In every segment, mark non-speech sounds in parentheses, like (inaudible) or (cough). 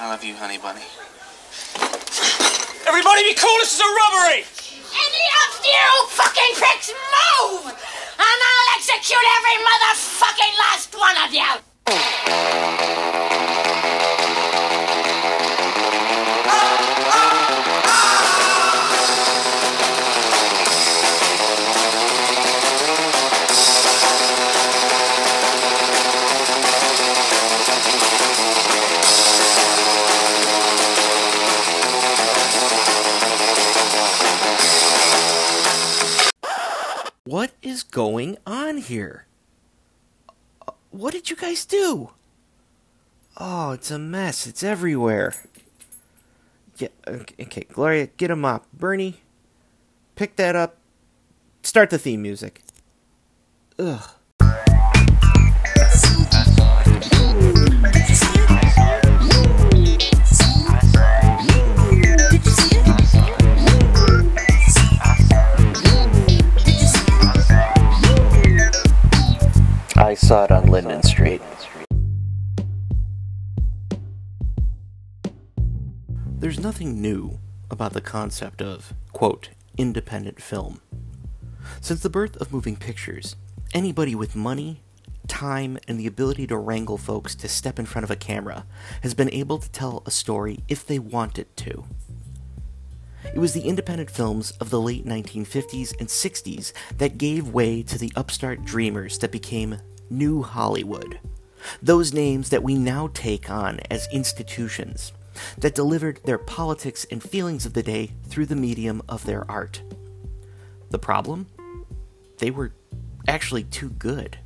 I love you, honey bunny. Everybody be cool, this is a robbery! Any of you fucking pricks move! And I'll execute every motherfucking last one of you! Going on here? What did you guys do? Oh, it's a mess. It's everywhere. Okay, okay, Gloria, get a mop. Bernie, pick that up. Start the theme music. Ugh. There's nothing new about the concept of, quote, independent film. Since the birth of moving pictures, anybody with money, time, and the ability to wrangle folks to step in front of a camera has been able to tell a story if they wanted to. It was the independent films of the late 1950s and 60s that gave way to the upstart dreamers that became New Hollywood. Those names that we now take on as institutions that delivered their politics and feelings of the day through the medium of their art. The problem? They were actually too good.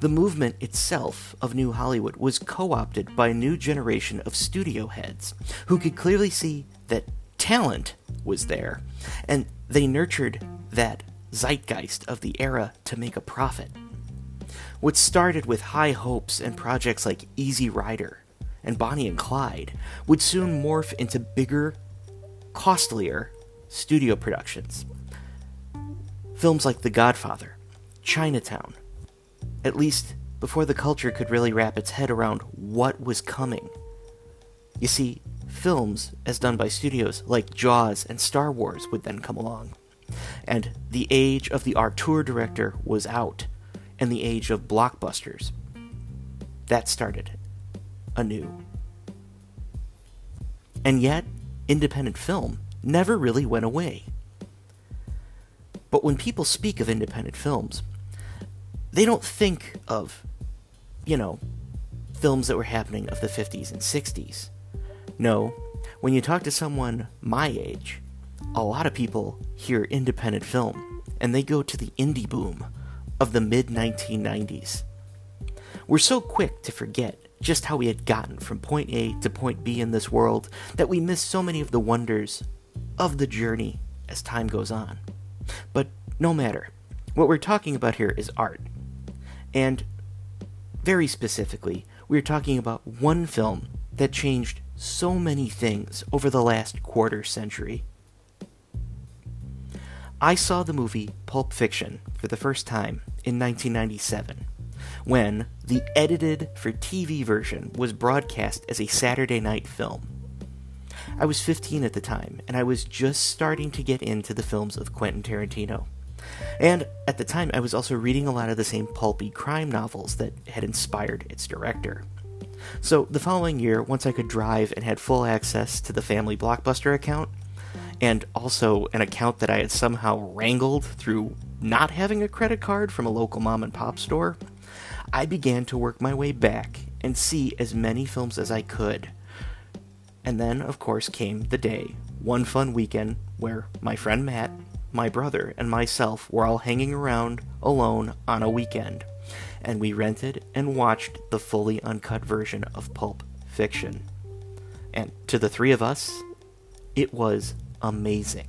The movement itself of New Hollywood was co opted by a new generation of studio heads who could clearly see that talent was there, and they nurtured that zeitgeist of the era to make a profit. What started with high hopes and projects like Easy Rider and Bonnie and Clyde would soon morph into bigger, costlier studio productions. Films like The Godfather, Chinatown, at least before the culture could really wrap its head around what was coming. You see, films, as done by studios like Jaws and Star Wars, would then come along. And the age of the auteur director was out, and the age of blockbusters. That started anew. And yet, independent film never really went away. But when people speak of independent films, they don't think of, you know, films that were happening of the 50s and 60s. No, when you talk to someone my age, a lot of people hear independent film and they go to the indie boom of the mid 1990s. We're so quick to forget just how we had gotten from point A to point B in this world that we miss so many of the wonders of the journey as time goes on. But no matter, what we're talking about here is art. And very specifically, we're talking about one film that changed so many things over the last quarter century. I saw the movie Pulp Fiction for the first time in 1997 when the edited for TV version was broadcast as a Saturday night film. I was 15 at the time, and I was just starting to get into the films of Quentin Tarantino. And at the time, I was also reading a lot of the same pulpy crime novels that had inspired its director. So the following year, once I could drive and had full access to the family Blockbuster account, and also an account that I had somehow wrangled through not having a credit card from a local mom and pop store, I began to work my way back and see as many films as I could. And then, of course, came the day, one fun weekend, where my friend Matt, my brother, and myself were all hanging around alone on a weekend, and we rented and watched the fully uncut version of Pulp Fiction. And to the three of us, it was amazing.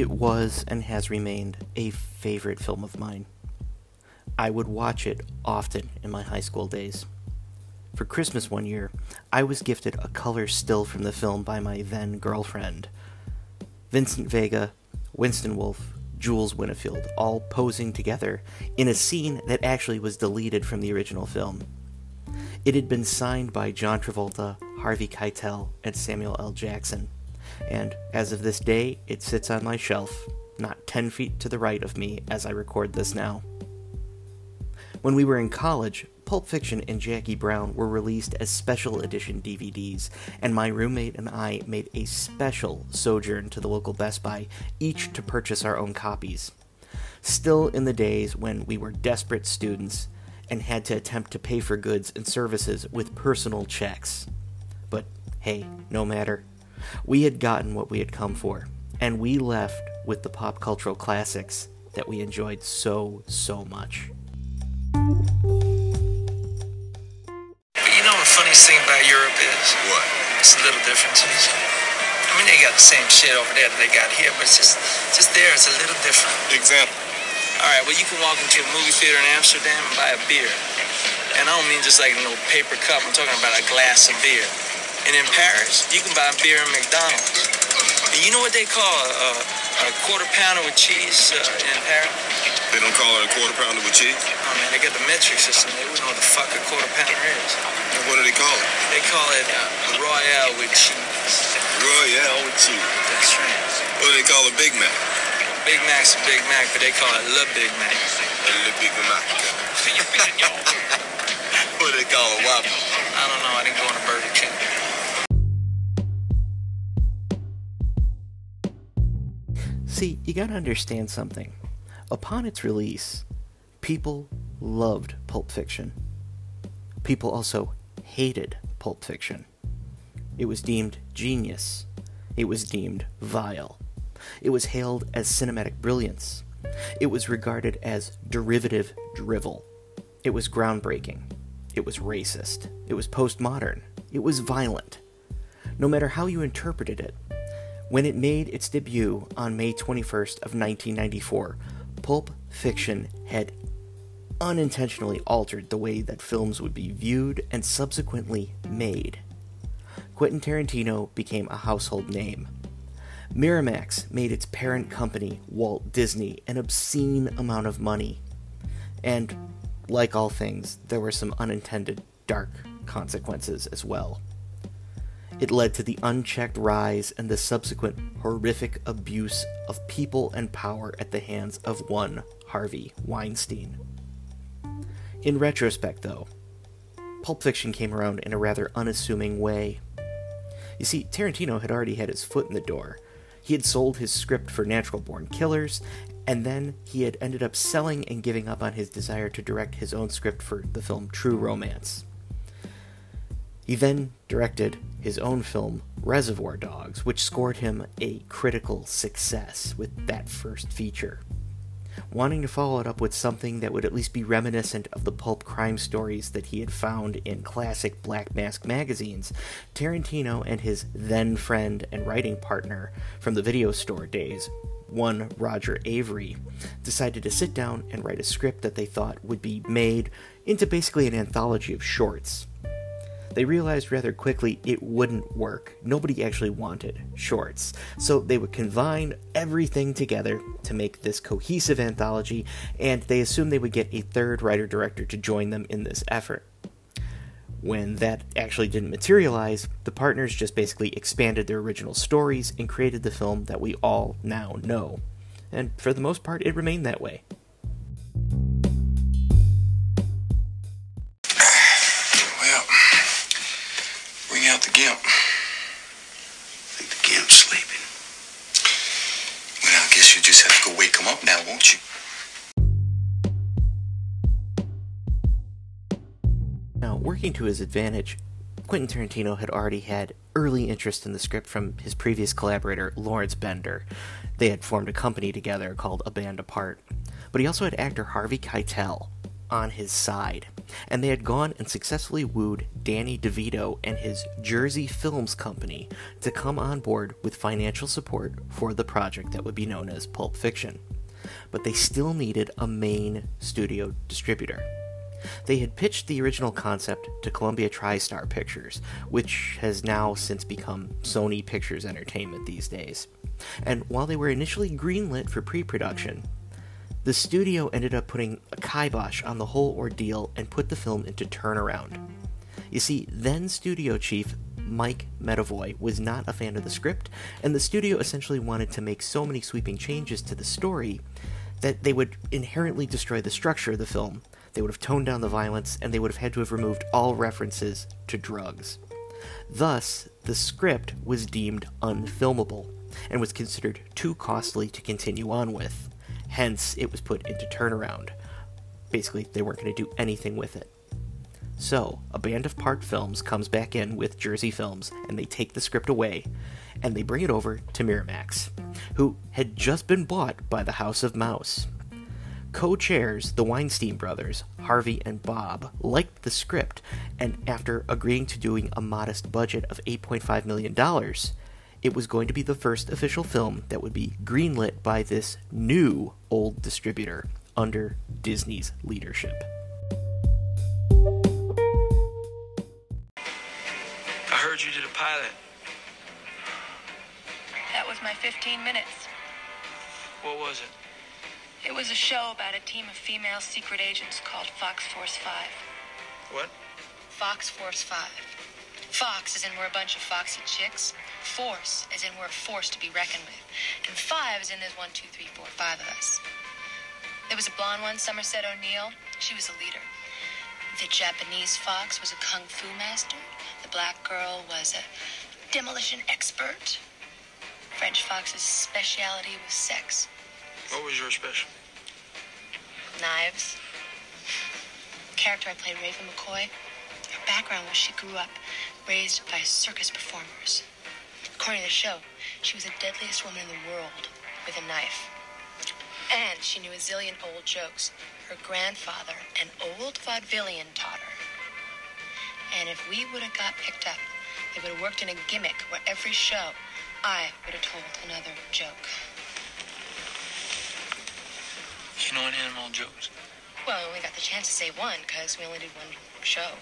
It was and has remained a favorite film of mine. I would watch it often in my high school days. For Christmas one year, I was gifted a color still from the film by my then girlfriend. Vincent Vega, Winston Wolfe, Jules Winnfield, all posing together in a scene that actually was deleted from the original film. It had been signed by John Travolta, Harvey Keitel, and Samuel L. Jackson, and as of this day, it sits on my shelf, not 10 feet to the right of me as I record this now. When we were in college, Pulp Fiction and Jackie Brown were released as special edition DVDs, and my roommate and I made a special sojourn to the local Best Buy, each to purchase our own copies. Still in the days when we were desperate students and had to attempt to pay for goods and services with personal checks. But hey, no matter. We had gotten what we had come for, and we left with the pop cultural classics that we enjoyed so, so much. You know the funniest thing about Europe is? What? It's the little differences. I mean, they got the same shit over there that they got here, but it's just, just there, it's a little different. Example. All right, well, you can walk into a movie theater in Amsterdam and buy a beer. And I don't mean just like a little paper cup, I'm talking about a glass of beer. And in Paris, you can buy beer in McDonald's. And you know what they call a, a quarter pounder with cheese uh, in Paris? They don't call it a quarter pounder with cheese? Oh man, they got the metric system. They wouldn't know what the fuck a quarter pounder is. And what do they call it? They call it uh, Royale with cheese. Royale with cheese. That's right. What do they call a Big Mac? Big Mac's a Big Mac, but they call it Le Big Mac. A Le Big Mac. (laughs) what do they call a Whopper? I don't know. I didn't go on a Burger King. See, you gotta understand something. Upon its release, people loved Pulp Fiction. People also hated Pulp Fiction. It was deemed genius. It was deemed vile. It was hailed as cinematic brilliance. It was regarded as derivative drivel. It was groundbreaking. It was racist. It was postmodern. It was violent. No matter how you interpreted it, when it made its debut on May 21st of 1994, Pulp Fiction had unintentionally altered the way that films would be viewed and subsequently made. Quentin Tarantino became a household name. Miramax made its parent company, Walt Disney, an obscene amount of money. And, like all things, there were some unintended dark consequences as well. It led to the unchecked rise and the subsequent horrific abuse of people and power at the hands of one Harvey Weinstein. In retrospect, though, Pulp Fiction came around in a rather unassuming way. You see, Tarantino had already had his foot in the door. He had sold his script for Natural Born Killers, and then he had ended up selling and giving up on his desire to direct his own script for the film True Romance. He then directed his own film Reservoir Dogs, which scored him a critical success with that first feature. Wanting to follow it up with something that would at least be reminiscent of the pulp crime stories that he had found in classic Black Mask magazines, Tarantino and his then friend and writing partner from the video store days, one Roger Avary, decided to sit down and write a script that they thought would be made into basically an anthology of shorts. They realized rather quickly it wouldn't work. Nobody actually wanted shorts. So they would combine everything together to make this cohesive anthology, and they assumed they would get a third writer director to join them in this effort. When that actually didn't materialize, the partners just basically expanded their original stories and created the film that we all now know. And for the most part, it remained that way. Working to his advantage, Quentin Tarantino had already had early interest in the script from his previous collaborator, Lawrence Bender. They had formed a company together called A Band Apart. But he also had actor Harvey Keitel on his side, and they had gone and successfully wooed Danny DeVito and his Jersey Films Company to come on board with financial support for the project that would be known as Pulp Fiction. But they still needed a main studio distributor. They had pitched the original concept to Columbia TriStar Pictures, which has now since become Sony Pictures Entertainment these days. And while they were initially greenlit for pre production, the studio ended up putting a kibosh on the whole ordeal and put the film into turnaround. You see, then studio chief Mike Medavoy was not a fan of the script, and the studio essentially wanted to make so many sweeping changes to the story that they would inherently destroy the structure of the film. They would have toned down the violence, and they would have had to have removed all references to drugs. Thus, the script was deemed unfilmable and was considered too costly to continue on with. Hence, it was put into turnaround. Basically, they weren't going to do anything with it. So, a Band Apart films comes back in with Jersey Films, and they take the script away, and they bring it over to Miramax, who had just been bought by the House of Mouse. Co chairs, the Weinstein brothers, Harvey and Bob, liked the script, and after agreeing to doing a modest budget of $8.5 million, it was going to be the first official film that would be greenlit by this new old distributor under Disney's leadership. I heard you did a pilot. That was my 15 minutes. What was it? It was a show about a team of female secret agents called Fox Force 5. What? Fox Force 5. Fox is in we're a bunch of foxy chicks. Force is in we're a force to be reckoned with. And five is in there's one, two, three, four, five of us. There was a blonde one, Somerset O'Neill. She was a leader. The Japanese fox was a kung fu master. The black girl was a demolition expert. French fox's specialty was sex. What was your special? Knives. Character I played, Raven McCoy, her background was she grew up raised by circus performers. According to the show, she was the deadliest woman in the world with a knife. And she knew a zillion old jokes. Her grandfather, an old vaudevillian, taught her. And if we would have got picked up, it would have worked in a gimmick where every show I would have told another joke. You know any animal jokes? Well, I only got the chance to say one because we only did one show.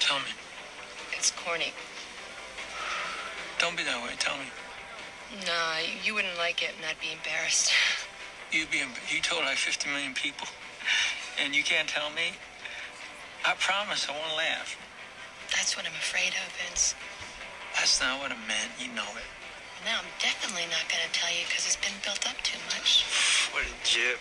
Tell me. It's corny. Don't be that way. Tell me. Nah, you wouldn't like it, and I'd be embarrassed. You'd be you told like 50 million people, and you can't tell me. I promise I won't laugh. That's what I'm afraid of, Vince. That's not what I meant. You know it. Now I'm definitely not gonna tell you because it's been built up too much. What a jip.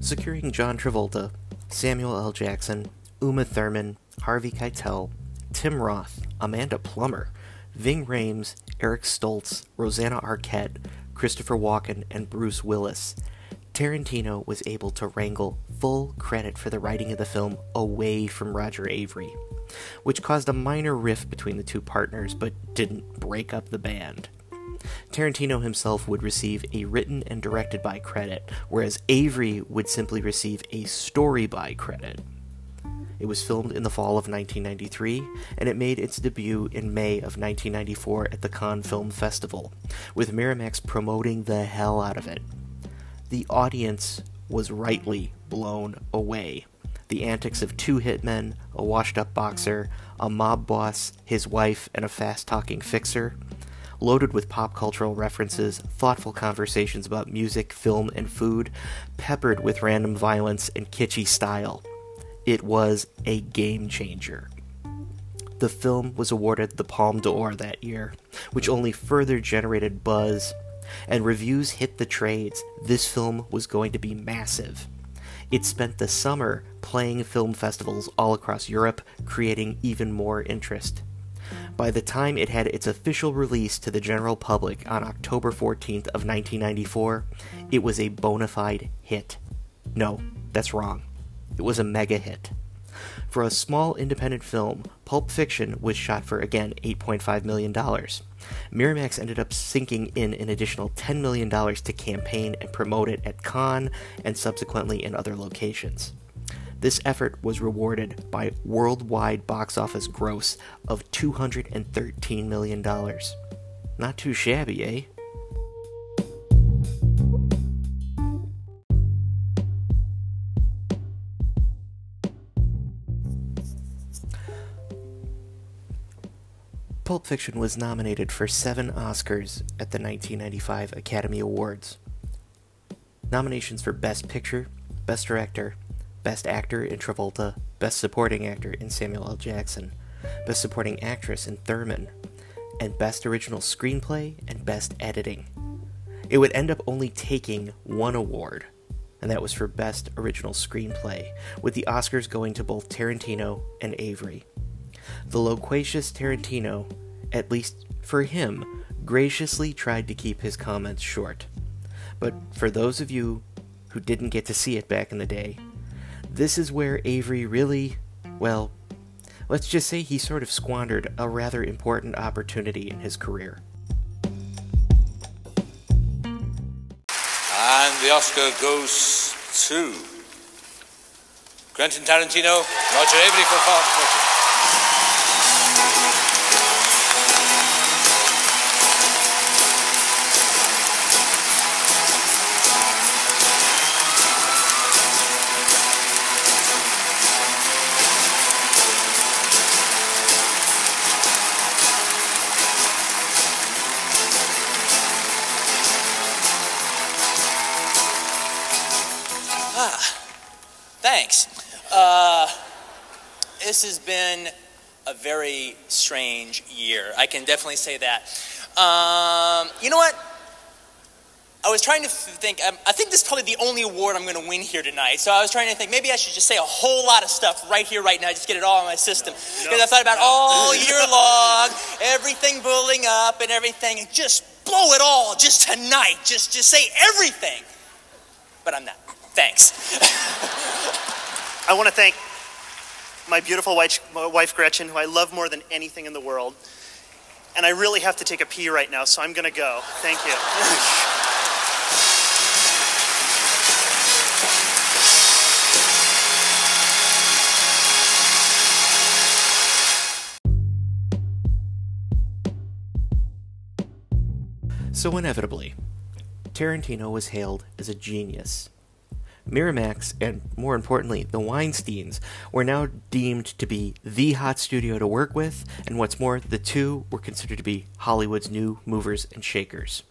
Securing John Travolta, Samuel L. Jackson, Uma Thurman, Harvey Keitel, Tim Roth, Amanda Plummer, Ving Rhames, Eric Stoltz, Rosanna Arquette, Christopher Walken, and Bruce Willis, Tarantino was able to wrangle full credit for the writing of the film away from Roger Avary, which caused a minor rift between the two partners but didn't break up the band. Tarantino himself would receive a written and directed by credit, whereas Avary would simply receive a story by credit. It was filmed in the fall of 1993, and it made its debut in May of 1994 at the Cannes Film Festival, with Miramax promoting the hell out of it. The audience was rightly blown away. The antics of two hitmen, a washed up boxer, a mob boss, his wife, and a fast talking fixer loaded with pop cultural references, thoughtful conversations about music, film, and food, peppered with random violence and kitschy style. It was a game changer. The film was awarded the Palme d'Or that year, which only further generated buzz, and reviews hit the trades. This film was going to be massive. It spent the summer playing film festivals all across Europe, creating even more interest. By the time it had its official release to the general public on October 14th of 1994, it was a bona fide hit. No, that's wrong. It was a mega hit. For a small independent film, Pulp Fiction was shot for again $8.5 million. Miramax ended up sinking in an additional $10 million to campaign and promote it at Cannes and subsequently in other locations. This effort was rewarded by worldwide box office gross of $213 million. Not too shabby, eh? Pulp Fiction was nominated for seven Oscars at the 1995 Academy Awards. Nominations for Best Picture, Best Director, Best Actor in Travolta, Best Supporting Actor in Samuel L. Jackson, Best Supporting Actress in Thurman, and Best Original Screenplay and Best Editing. It would end up only taking one award, and that was for Best Original Screenplay, with the Oscars going to both Tarantino and Avary. The loquacious Tarantino, at least for him, graciously tried to keep his comments short. But for those of you who didn't get to see it back in the day, this is where Avary really, well, let's just say he sort of squandered a rather important opportunity in his career. And the Oscar goes to Quentin Tarantino, Roger Avary for Pulp this has been a very strange year. I can definitely say that. Um, you know what? I was trying to think, um, I think this is probably the only award I'm going to win here tonight. So I was trying to think, maybe I should just say a whole lot of stuff right here, right now, just get it all in my system. Because no, I thought about no. all year long, everything building up and everything, and just blow it all just tonight. Just, just say everything. But I'm not. Thanks. (laughs) I want to thank my beautiful wife, Gretchen, who I love more than anything in the world. And I really have to take a pee right now, so I'm going to go. Thank you. So, inevitably, Tarantino was hailed as a genius. Miramax, and more importantly, the Weinsteins, were now deemed to be the hot studio to work with, and what's more, the two were considered to be Hollywood's new movers and shakers.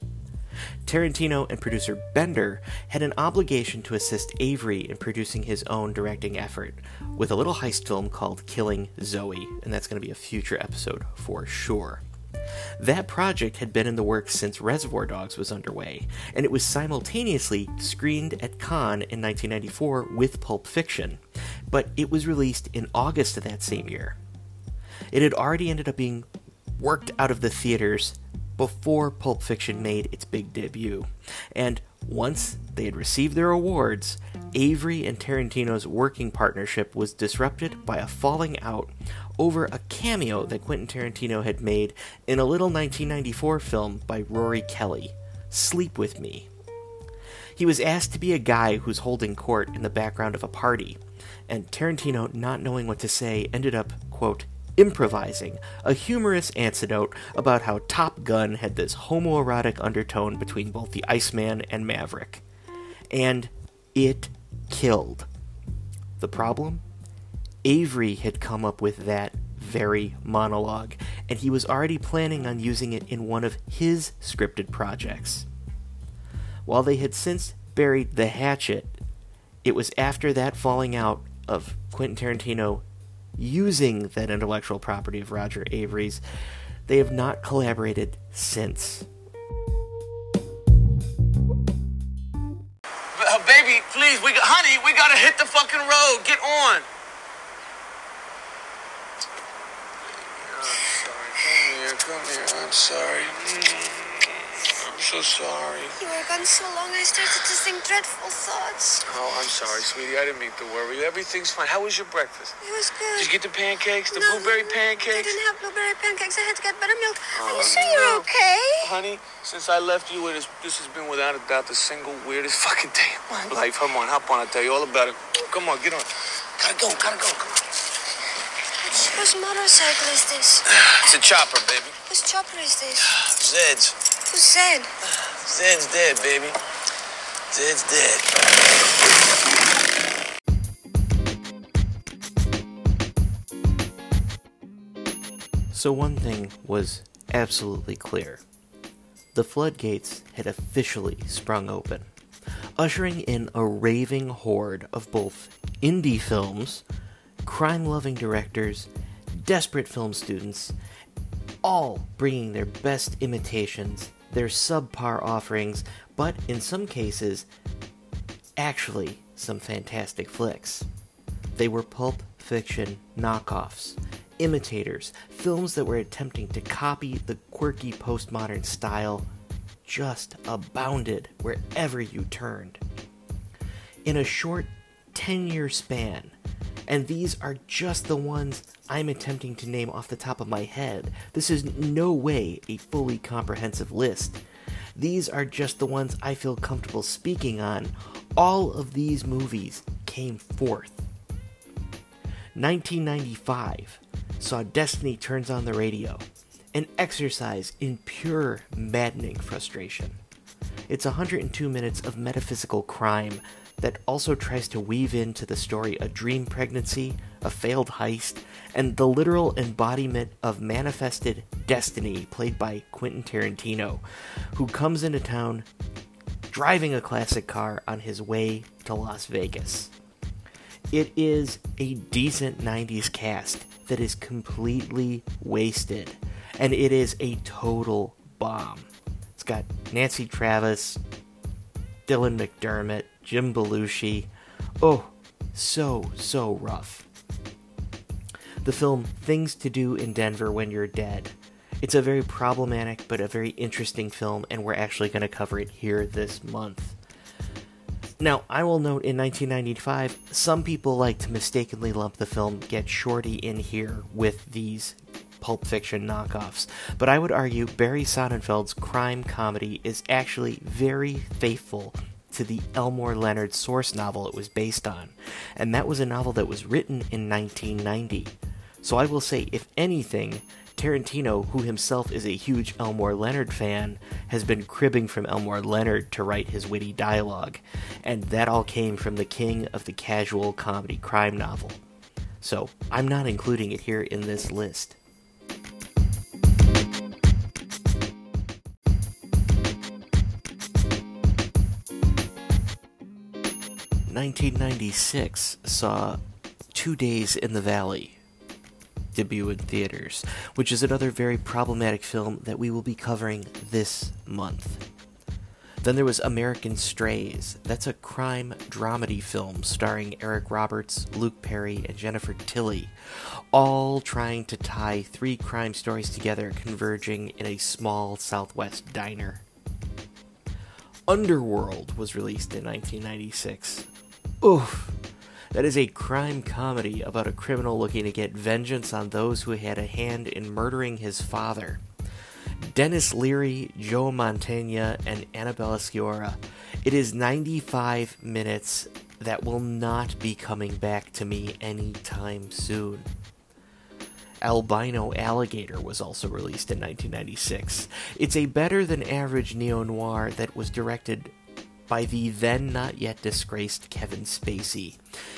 Tarantino and producer Bender had an obligation to assist Avary in producing his own directing effort with a little heist film called Killing Zoe, and that's going to be a future episode for sure. That project had been in the works since Reservoir Dogs was underway, and it was simultaneously screened at Cannes in 1994 with Pulp Fiction, but it was released in August of that same year. It had already ended up being worked out of the theaters before Pulp Fiction made its big debut, and once they had received their awards, Avary and Tarantino's working partnership was disrupted by a falling out over a cameo that Quentin Tarantino had made in a little 1994 film by Rory Kelly, Sleep With Me. He was asked to be a guy who's holding court in the background of a party, and Tarantino, not knowing what to say, ended up, quote, improvising, a humorous anecdote about how Top Gun had this homoerotic undertone between both the Iceman and Maverick. And it killed. The problem? Avery had come up with that very monologue, and he was already planning on using it in one of his scripted projects. While they had since buried the hatchet, it was after that falling out of Quentin Tarantino using that intellectual property of Roger Avary's, they have not collaborated since. Uh, baby, please, we honey, we gotta hit the fucking road. Get on. Here, come here. I'm sorry. Mm, I'm so sorry. You were gone so long, I started to think dreadful thoughts. Oh, I'm sorry, sweetie. I didn't mean to worry. you. Everything's fine. How was your breakfast? It was good. Did you get the pancakes, the No, blueberry pancakes? I didn't have blueberry pancakes. I had to get buttermilk. Are you Oh, sure you're no. okay? Honey, since I left you, it is, this has been without a doubt the single weirdest (laughs) fucking day of my life. Come on, hop on. I'll tell you all about it. Come on, get on. Gotta go, gotta go. Come on. Whose motorcycle is this? (sighs) It's a chopper, baby. Whose chopper is this? (sighs) Zed's. Who's Zed? (sighs) Zed's dead, baby. Zed's dead. So one thing was absolutely clear. The floodgates had officially sprung open, ushering in a raving horde of both indie films, crime loving directors, desperate film students, all bringing their best imitations, their subpar offerings, but in some cases, actually some fantastic flicks. They were pulp fiction knockoffs, imitators, films that were attempting to copy the quirky postmodern style just abounded wherever you turned. In a short 10 year span, and these are just the ones I'm attempting to name off the top of my head. This is no way a fully comprehensive list. These are just the ones I feel comfortable speaking on. All of these movies came forth. 1995 saw Destiny Turns on the Radio, an exercise in pure maddening frustration. It's 102 minutes of metaphysical crime that also tries to weave into the story a dream pregnancy, a failed heist, and the literal embodiment of manifested destiny played by Quentin Tarantino, who comes into town driving a classic car on his way to Las Vegas. It is a decent 90s cast that is completely wasted, and it is a total bomb. It's got Nancy Travis, Dylan McDermott, Jim Belushi. Oh, so, so rough. The film Things to Do in Denver When You're Dead. It's a very problematic but a very interesting film, and we're actually going to cover it here this month. Now, I will note in 1995, some people like to mistakenly lump the film Get Shorty in here with these Pulp Fiction knockoffs, but I would argue Barry Sonnenfeld's crime comedy is actually very faithful to the Elmore Leonard source novel it was based on, and that was a novel that was written in 1990. So I will say, if anything, Tarantino, who himself is a huge Elmore Leonard fan, has been cribbing from Elmore Leonard to write his witty dialogue, and that all came from the king of the casual comedy crime novel. So, I'm not including it here in this list. Nineteen ninety six saw Two Days in the Valley, debut in theaters, which is another very problematic film that we will be covering this month. Then there was American Strays. That's a crime dramedy film starring Eric Roberts, Luke Perry, and Jennifer Tilly, all trying to tie three crime stories together, converging in a small Southwest diner. Underworld was released in 1996. Oof. That is a crime comedy about a criminal looking to get vengeance on those who had a hand in murdering his father. Denis Leary, Joe Mantegna, and Annabella Sciorra. It is 95 minutes that will not be coming back to me anytime soon. Albino Alligator was also released in 1996. It's a better than average neo noir that was directed by the then not yet disgraced Kevin Spacey.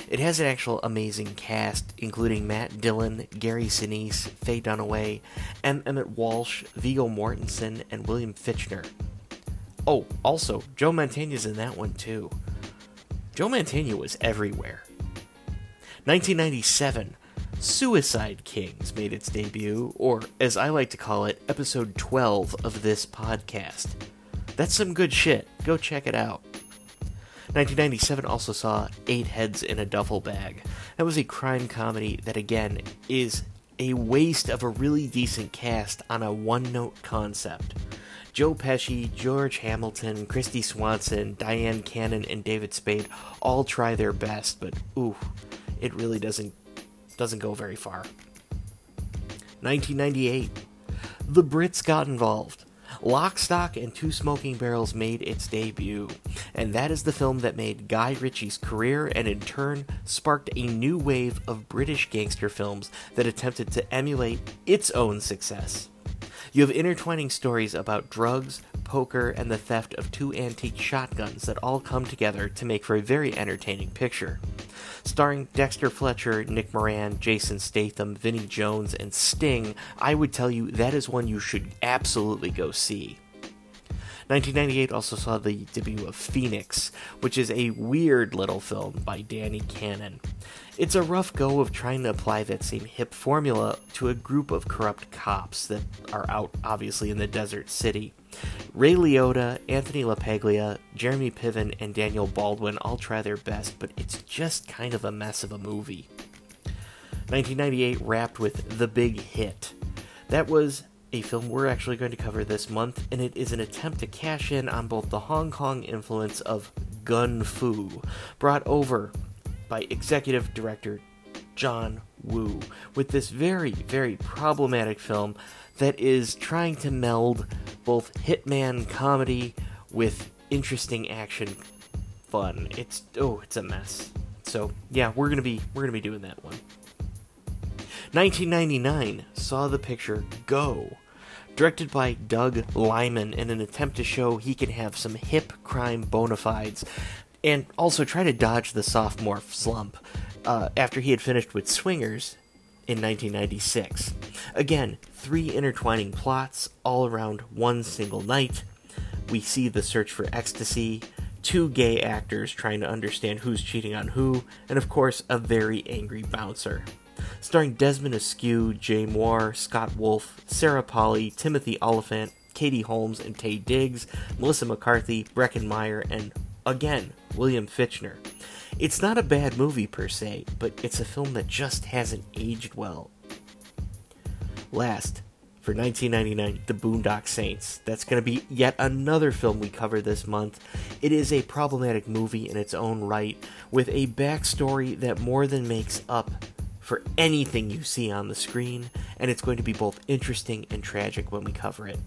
It has an actual amazing cast, including Matt Dillon, Gary Sinise, Faye Dunaway, M. Emmett Walsh, Viggo Mortensen, and William Fichtner. Oh, also, Joe Mantegna's in that one too. Joe Mantegna was everywhere. 1997, Suicide Kings made its debut, or as I like to call it, episode 12 of this podcast. That's some good shit. Go check it out. 1997 also saw Eight Heads in a Duffel Bag. That was a crime comedy that, again, is a waste of a really decent cast on a one note concept. Joe Pesci, George Hamilton, Kristy Swanson, Dyan Cannon, and David Spade all try their best, but ooh, it really doesn't doesn't go very far. 1998. The Brits got involved. Lock, Stock, and Two Smoking Barrels made its debut, and that is the film that made Guy Ritchie's career and in turn sparked a new wave of British gangster films that attempted to emulate its own success. You have intertwining stories about drugs, poker, and the theft of two antique shotguns that all come together to make for a very entertaining picture. Starring Dexter Fletcher, Nick Moran, Jason Statham, Vinnie Jones, and Sting, I would tell you that is one you should absolutely go see. 1998 also saw the debut of Phoenix, which is a weird little film by Danny Cannon. It's a rough go of trying to apply that same hip formula to a group of corrupt cops that are out, obviously, in the desert city. Ray Liotta, Anthony LaPaglia, Jeremy Piven, and Daniel Baldwin all try their best, but it's just kind of a mess of a movie. 1998 wrapped with The Big Hit. That was a film we're actually going to cover this month, and it is an attempt to cash in on both the Hong Kong influence of Gun Fu, brought over by executive director John Woo, with this very, very problematic film that is trying to meld both hitman comedy with interesting action fun. It's oh, it's a mess. So yeah, we're gonna be we're gonna be doing that one. 1999 saw the picture Go, directed by Doug Liman in an attempt to show he can have some hip crime bona fides and also try to dodge the sophomore slump uh, after he had finished with Swingers in 1996. Again, three intertwining plots all around one single night. We see the search for ecstasy, two gay actors trying to understand who's cheating on who, and of course, a very angry bouncer. Starring Desmond Askew, Jay Mohr, Scott Wolf, Sarah Polley, Timothy Olyphant, Katie Holmes, and Taye Diggs, Melissa McCarthy, Breckin Meyer, and again, William Fichtner. It's not a bad movie per se, but it's a film that just hasn't aged well. Last, for 1999, The Boondock Saints. That's going to be yet another film we cover this month. It is a problematic movie in its own right, with a backstory that more than makes up for anything you see on the screen, and it's going to be both interesting and tragic when we cover it.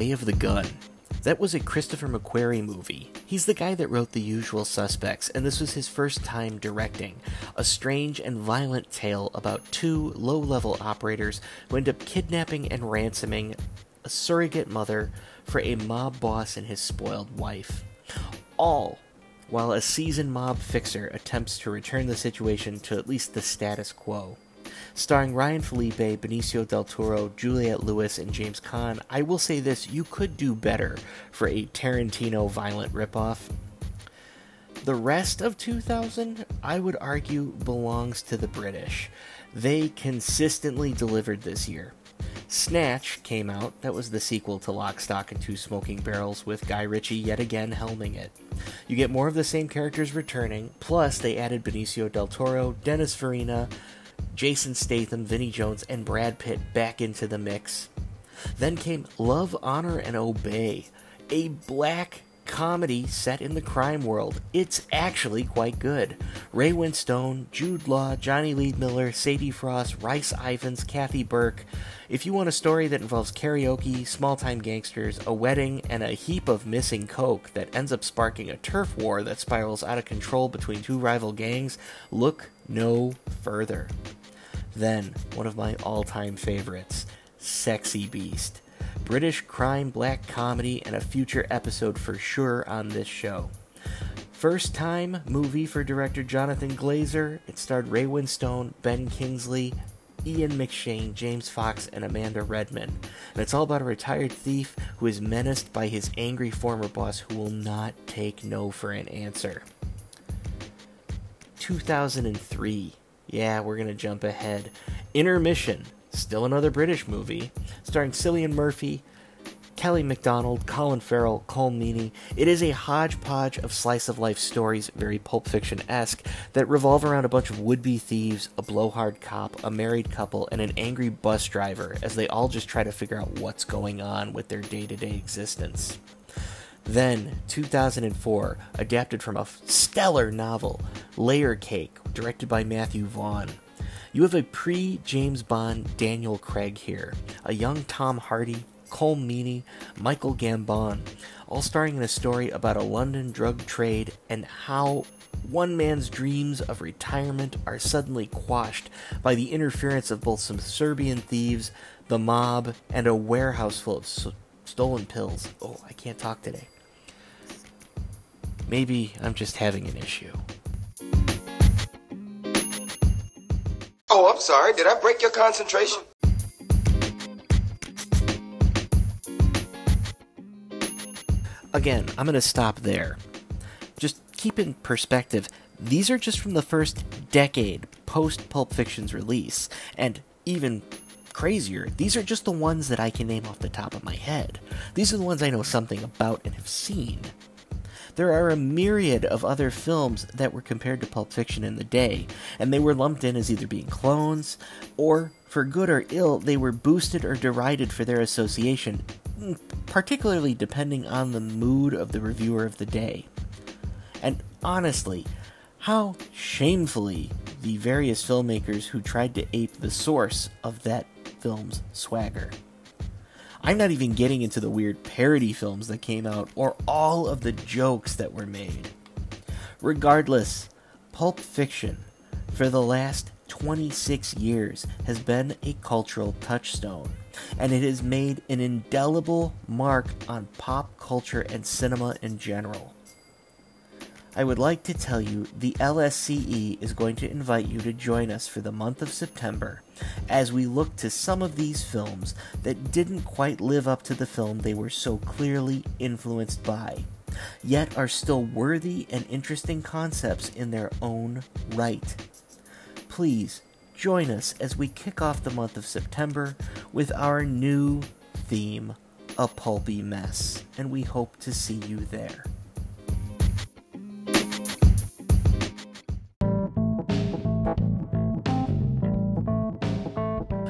Way of the Gun. That was a Christopher McQuarrie movie. He's the guy that wrote The Usual Suspects, and this was his first time directing. A strange and violent tale about two low level operators who end up kidnapping and ransoming a surrogate mother for a mob boss and his spoiled wife. All while a seasoned mob fixer attempts to return the situation to at least the status quo. Starring Ryan Phillippe, Benicio del Toro, Juliette Lewis, and James Caan, I will say this you could do better for a Tarantino violent ripoff. The rest of 2000, I would argue, belongs to the British. They consistently delivered this year. Snatch came out, that was the sequel to Lock, Stock, and Two Smoking Barrels, with Guy Ritchie yet again helming it. You get more of the same characters returning, plus they added Benicio del Toro, Dennis Farina, Jason Statham, Vinnie Jones, and Brad Pitt back into the mix. Then came Love, Honor, and Obey, a black comedy set in the crime world. It's actually quite good. Ray Winstone, Jude Law, Jonny Lee Miller, Sadie Frost, Rhys Ifans, Kathy Burke. If you want a story that involves karaoke, small time gangsters, a wedding, and a heap of missing coke that ends up sparking a turf war that spirals out of control between two rival gangs, look no further. Then, one of my all time favorites, Sexy Beast. British crime black comedy and a future episode for sure on this show. First time movie for director Jonathan Glazer. It starred Ray Winstone, Ben Kingsley, Ian McShane, James Fox, and Amanda Redman. And it's all about a retired thief who is menaced by his angry former boss who will not take no for an answer. 2003. Yeah, we're going to jump ahead. Intermission. Still another British movie, starring Cillian Murphy, Kelly MacDonald, Colin Farrell, Colm Meaney. It is a hodgepodge of slice of life stories, very Pulp Fiction esque, that revolve around a bunch of would be thieves, a blowhard cop, a married couple, and an angry bus driver as they all just try to figure out what's going on with their day to day existence. Then, 2004, adapted from a stellar novel, Layer Cake, directed by Matthew Vaughn. You have a pre James Bond Daniel Craig here, a young Tom Hardy, Colm Meaney, Michael Gambon, all starring in a story about a London drug trade and how one man's dreams of retirement are suddenly quashed by the interference of both some Serbian thieves, the mob, and a warehouse full of stolen pills. Oh, I can't talk today. Maybe I'm just having an issue. Oh, I'm sorry. Did I break your concentration? Again, I'm going to stop there. Just keep in perspective, these are just from the first decade post Pulp Fiction's release, and even crazier, these are just the ones that I can name off the top of my head. These are the ones I know something about and have seen. There are a myriad of other films that were compared to Pulp Fiction in the day, and they were lumped in as either being clones, or, for good or ill, they were boosted or derided for their association, mm, particularly depending on the mood of the reviewer of the day. And honestly, how shamefully the various filmmakers who tried to ape the source of that film's swagger. I'm not even getting into the weird parody films that came out or all of the jokes that were made. Regardless, Pulp Fiction, for the last 26 years, has been a cultural touchstone, and it has made an indelible mark on pop culture and cinema in general. I would like to tell you the LSCE is going to invite you to join us for the month of September as we look to some of these films that didn't quite live up to the film they were so clearly influenced by, yet are still worthy and interesting concepts in their own right. Please join us as we kick off the month of September with our new theme, A Pulpy Mess, and we hope to see you there.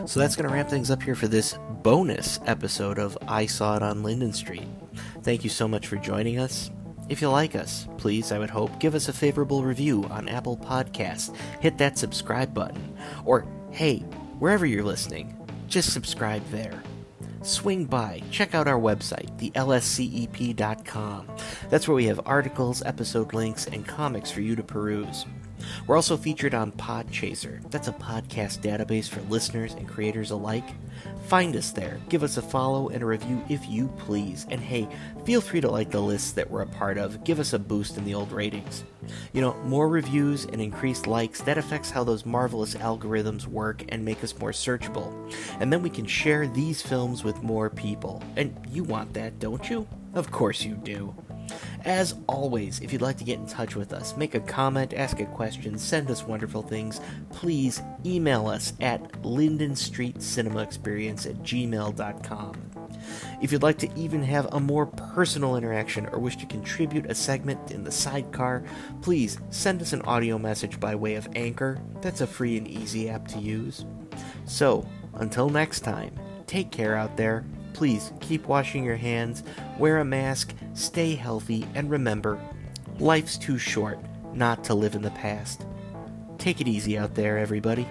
So that's going to wrap things up here for this bonus episode of I Saw It on Linden Street. Thank you so much for joining us. If you like us, please, I would hope, give us a favorable review on Apple Podcasts. Hit that subscribe button. Or, hey, wherever you're listening, just subscribe there. Swing by, check out our website, thelscep.com. That's where we have articles, episode links, and comics for you to peruse. We're also featured on Podchaser. That's a podcast database for listeners and creators alike. Find us there, give us a follow and a review if you please. And hey, feel free to like the lists that we're a part of. Give us a boost in the old ratings. You know, more reviews and increased likes, that affects how those marvelous algorithms work and make us more searchable. And then we can share these films with more people. And you want that, don't you? Of course you do. As always, if you'd like to get in touch with us, make a comment, ask a question, send us wonderful things, please email us at Linden Street Cinema Experience at gmail.com. If you'd like to even have a more personal interaction or wish to contribute a segment in the sidecar, please send us an audio message by way of Anchor. That's a free and easy app to use. So, until next time, take care out there please keep washing your hands, wear a mask, stay healthy, and remember life's too short not to live in the past. Take it easy out there, everybody.